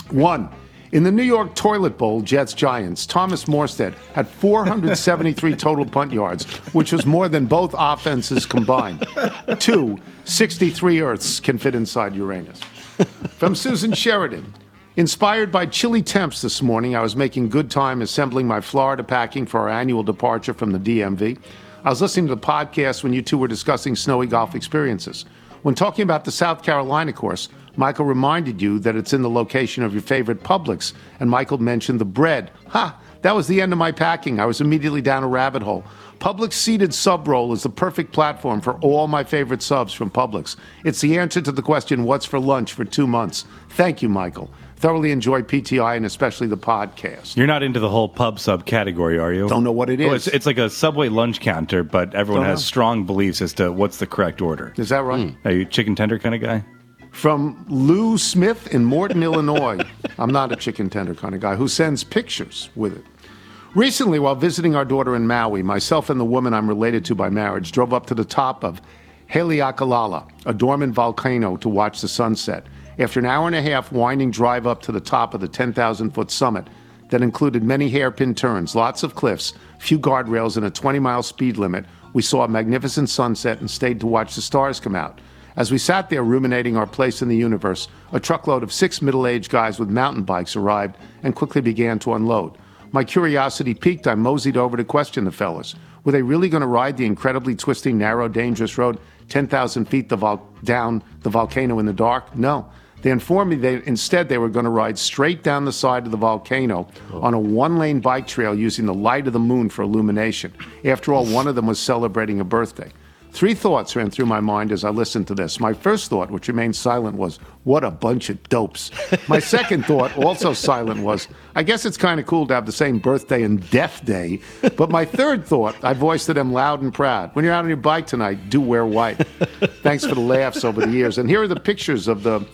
One, in the New York toilet bowl, Jets Giants, Thomas Morstead had 473 total punt yards, which was more than both offenses combined. Two, 63 Earths can fit inside Uranus. From Susan Sheridan. Inspired by chilly temps this morning, I was making good time assembling my Florida packing for our annual departure from the DMV. I was listening to the podcast when you two were discussing snowy golf experiences. When talking about the South Carolina course, Michael reminded you that it's in the location of your favorite Publix, and Michael mentioned the bread. Ha! That was the end of my packing. I was immediately down a rabbit hole. Publix seated sub roll is the perfect platform for all my favorite subs from Publix. It's the answer to the question, What's for lunch for two months? Thank you, Michael. Thoroughly enjoy PTI and especially the podcast. You're not into the whole pub sub category, are you? Don't know what it Oh, it's, it's like a Subway lunch counter, but everyone Don't has know. strong beliefs as to what's the correct order. Is that right? Hmm. Are you a chicken tender kind of guy? From Lou Smith in Morton, Illinois. I'm not a chicken tender kind of guy who sends pictures with it. Recently, while visiting our daughter in Maui, myself and the woman I'm related to by marriage drove up to the top of Haleakala, a dormant volcano, to watch the sunset. After an hour and a half winding drive up to the top of the 10,000 foot summit that included many hairpin turns, lots of cliffs, few guardrails, and a 20 mile speed limit, we saw a magnificent sunset and stayed to watch the stars come out. As we sat there ruminating our place in the universe, a truckload of six middle aged guys with mountain bikes arrived and quickly began to unload. My curiosity piqued, I moseyed over to question the fellas. Were they really going to ride the incredibly twisting, narrow, dangerous road 10,000 feet the vol- down the volcano in the dark? No. They informed me that instead they were going to ride straight down the side of the volcano on a one lane bike trail using the light of the moon for illumination. After all, one of them was celebrating a birthday. Three thoughts ran through my mind as I listened to this. My first thought, which remained silent, was, What a bunch of dopes. My second thought, also silent, was, I guess it's kind of cool to have the same birthday and death day. But my third thought, I voiced to them loud and proud, When you're out on your bike tonight, do wear white. Thanks for the laughs over the years. And here are the pictures of the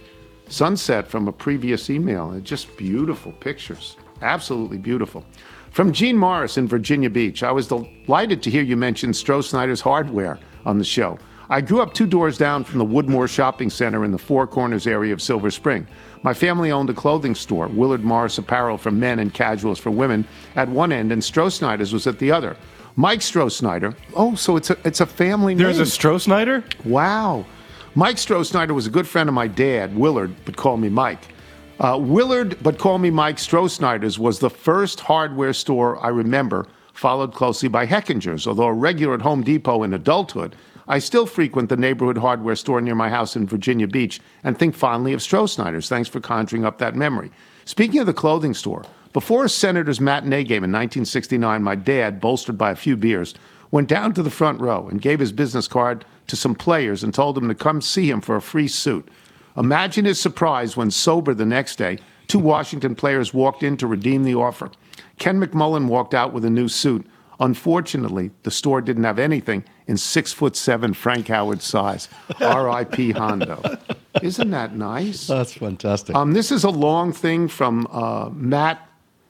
sunset from a previous email. Just beautiful pictures. Absolutely beautiful. From Gene Morris in Virginia Beach, I was delighted to hear you mention Strosnider's hardware on the show. I grew up two doors down from the Woodmoor Shopping Center in the Four Corners area of Silver Spring. My family owned a clothing store, Willard Morris Apparel for men and casuals for women, at one end, and Strosnider's was at the other. Mike Strosnider. Oh, so it's a it's a family name. There's a Strosnider? Wow. Mike Strosnider was a good friend of my dad, Willard, but call me Mike. Uh, Willard, but call me Mike Strosnider's was the first hardware store I remember, followed closely by Hechinger's. Although a regular at Home Depot in adulthood, I still frequent the neighborhood hardware store near my house in Virginia Beach and think fondly of Strosnider's. Thanks for conjuring up that memory. Speaking of the clothing store, before a Senators matinee game in 1969, my dad, bolstered by a few beers, went down to the front row and gave his business card to some players and told them to come see him for a free suit. Imagine his surprise when, sober the next day, two Washington players walked in to redeem the offer. Ken McMullen walked out with a new suit. Unfortunately, the store didn't have anything in six foot seven Frank Howard size. R.I.P. Hondo. Isn't that nice? That's fantastic. Um, this is a long thing from uh, Matt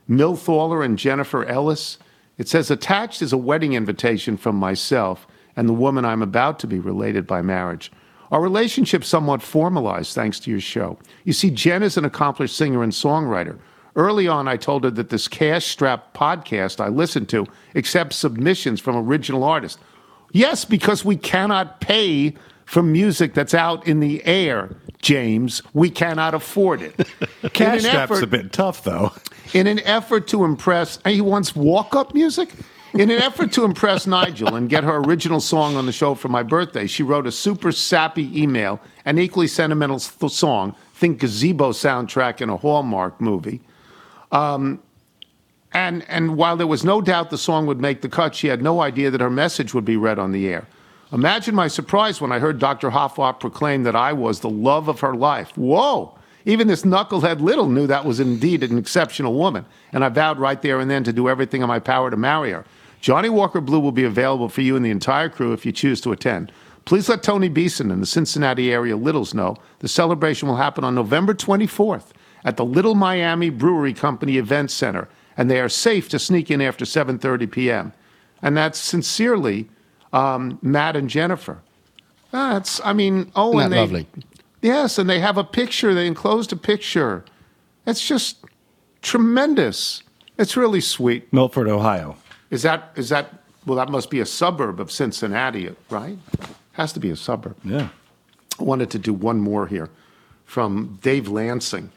Milthaler and Jennifer Ellis. It says attached is a wedding invitation from myself and the woman I'm about to be related by marriage. Our relationship somewhat formalized thanks to your show. You see, Jen is an accomplished singer and songwriter. Early on, I told her that this cash strapped podcast I listen to accepts submissions from original artists. Yes, because we cannot pay for music that's out in the air, James. We cannot afford it. Cash strap's effort- a bit tough, though. in an effort to impress, he wants walk up music. In an effort to impress Nigel and get her original song on the show for my birthday, she wrote a super sappy email, an equally sentimental th- song, think gazebo soundtrack in a Hallmark movie. Um, and, and while there was no doubt the song would make the cut, she had no idea that her message would be read on the air. Imagine my surprise when I heard Dr. Hoffart proclaim that I was the love of her life. Whoa! Even this knucklehead Little knew that was indeed an exceptional woman, and I vowed right there and then to do everything in my power to marry her. Johnny Walker Blue will be available for you and the entire crew if you choose to attend. Please let Tony Beeson and the Cincinnati area Littles know the celebration will happen on November 24th at the Little Miami Brewery Company Event Center, and they are safe to sneak in after 7:30 p.m. And that's sincerely um, Matt and Jennifer. That's, I mean, oh, Isn't and they, lovely? Yes, and they have a picture. They enclosed a picture. It's just tremendous. It's really sweet. Milford, Ohio. Is that is that? Well, that must be a suburb of Cincinnati, right? Has to be a suburb. Yeah. I wanted to do one more here from Dave Lansing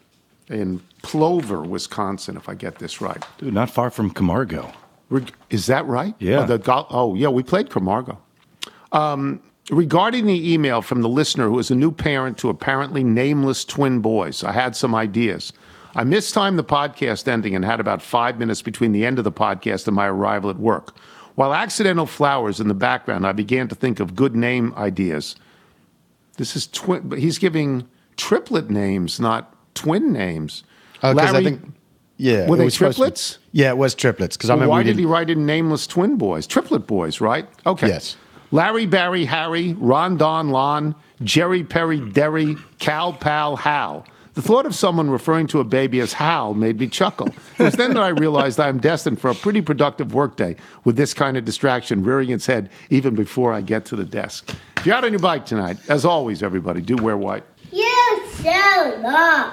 in Plover, Wisconsin, if I get this right. Dude, not far from Camargo. Reg- Is that right? Yeah. Oh, the gol- oh, yeah, we played Camargo. Um, regarding the email from the listener who is a new parent to apparently nameless twin boys, I had some ideas. I mistimed the podcast ending and had about five minutes between the end of the podcast and my arrival at work. While accidental flowers in the background, I began to think of good name ideas. This is twin, but he's giving triplet names, not twin names. Oh, Larry, I think, yeah, were they triplets? Yeah, it was triplets. Because I remember why did he write in nameless twin boys, triplet boys, right? Okay. Yes. Larry, Barry, Harry, Ron, Don, Lon, Jerry, Perry, Derry, Cal, Pal, Hal. The thought of someone referring to a baby as Hal made me chuckle. It was then that I realized I am destined for a pretty productive workday with this kind of distraction rearing its head even before I get to the desk. If you're out on your bike tonight, as always, everybody, do wear white. You so long.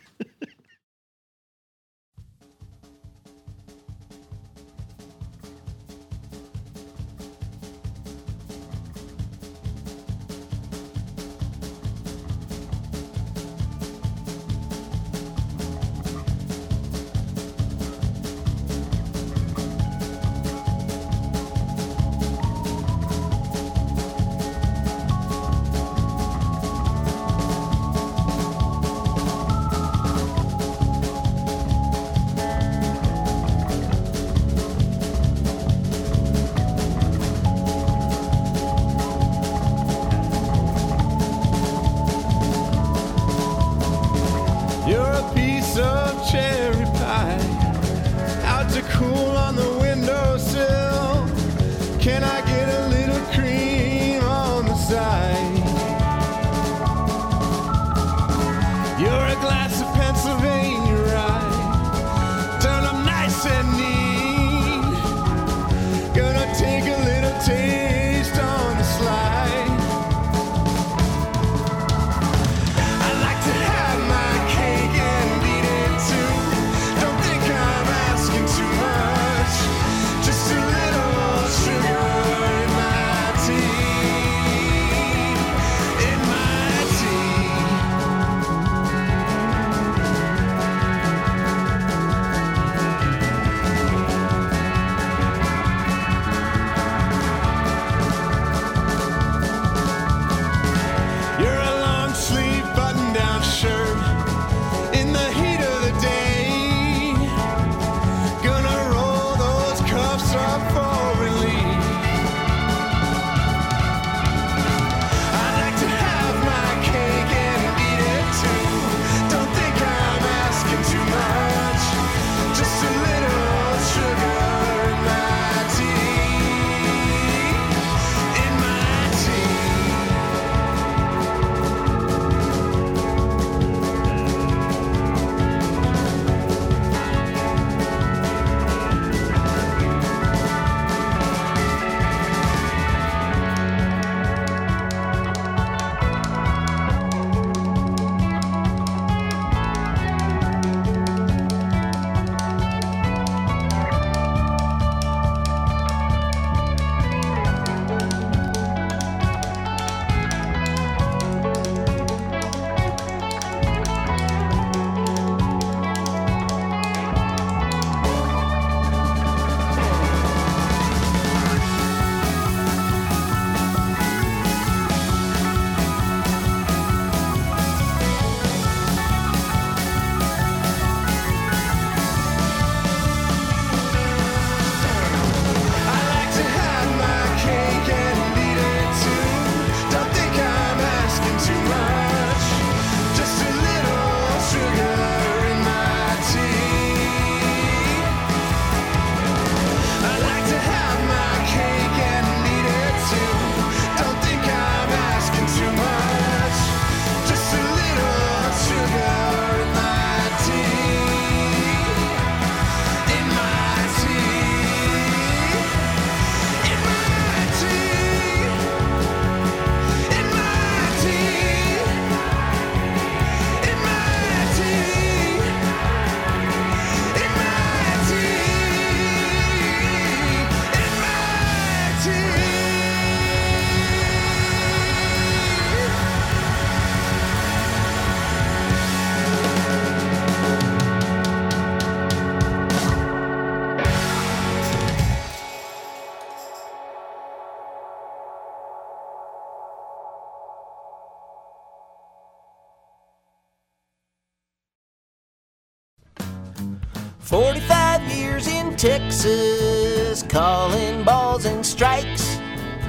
45 years in Texas, calling balls and strikes.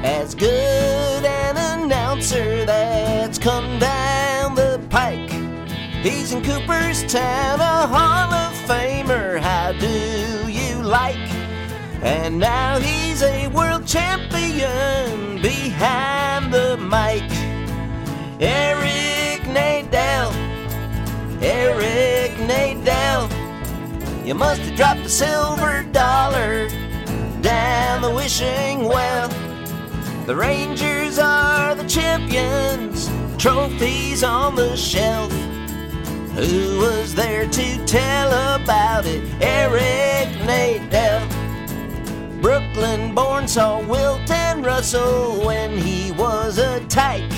As good an announcer that's come down the pike. He's in Cooperstown, a Hall of Famer. How do you like? And now he's a world champion behind the mic. Eric Nadel. Eric Nadel. You must have dropped a silver dollar down the wishing well. The Rangers are the champions, trophies on the shelf. Who was there to tell about it? Eric Nadel. Brooklyn born saw Wilton Russell when he was a tyke.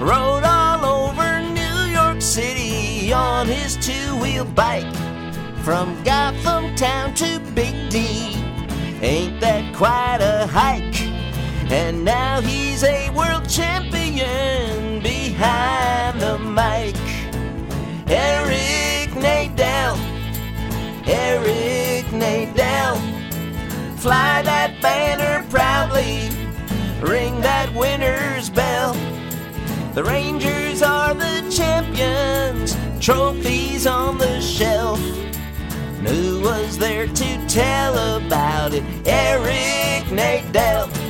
Rode all over New York City on his two wheel bike. From Gotham Town to Big D, ain't that quite a hike? And now he's a world champion behind the mic. Eric Nadel, Eric Nadel, fly that banner proudly, ring that winner's bell. The Rangers are the champions, trophies on the shelf. Who was there to tell about it? Eric Nadel.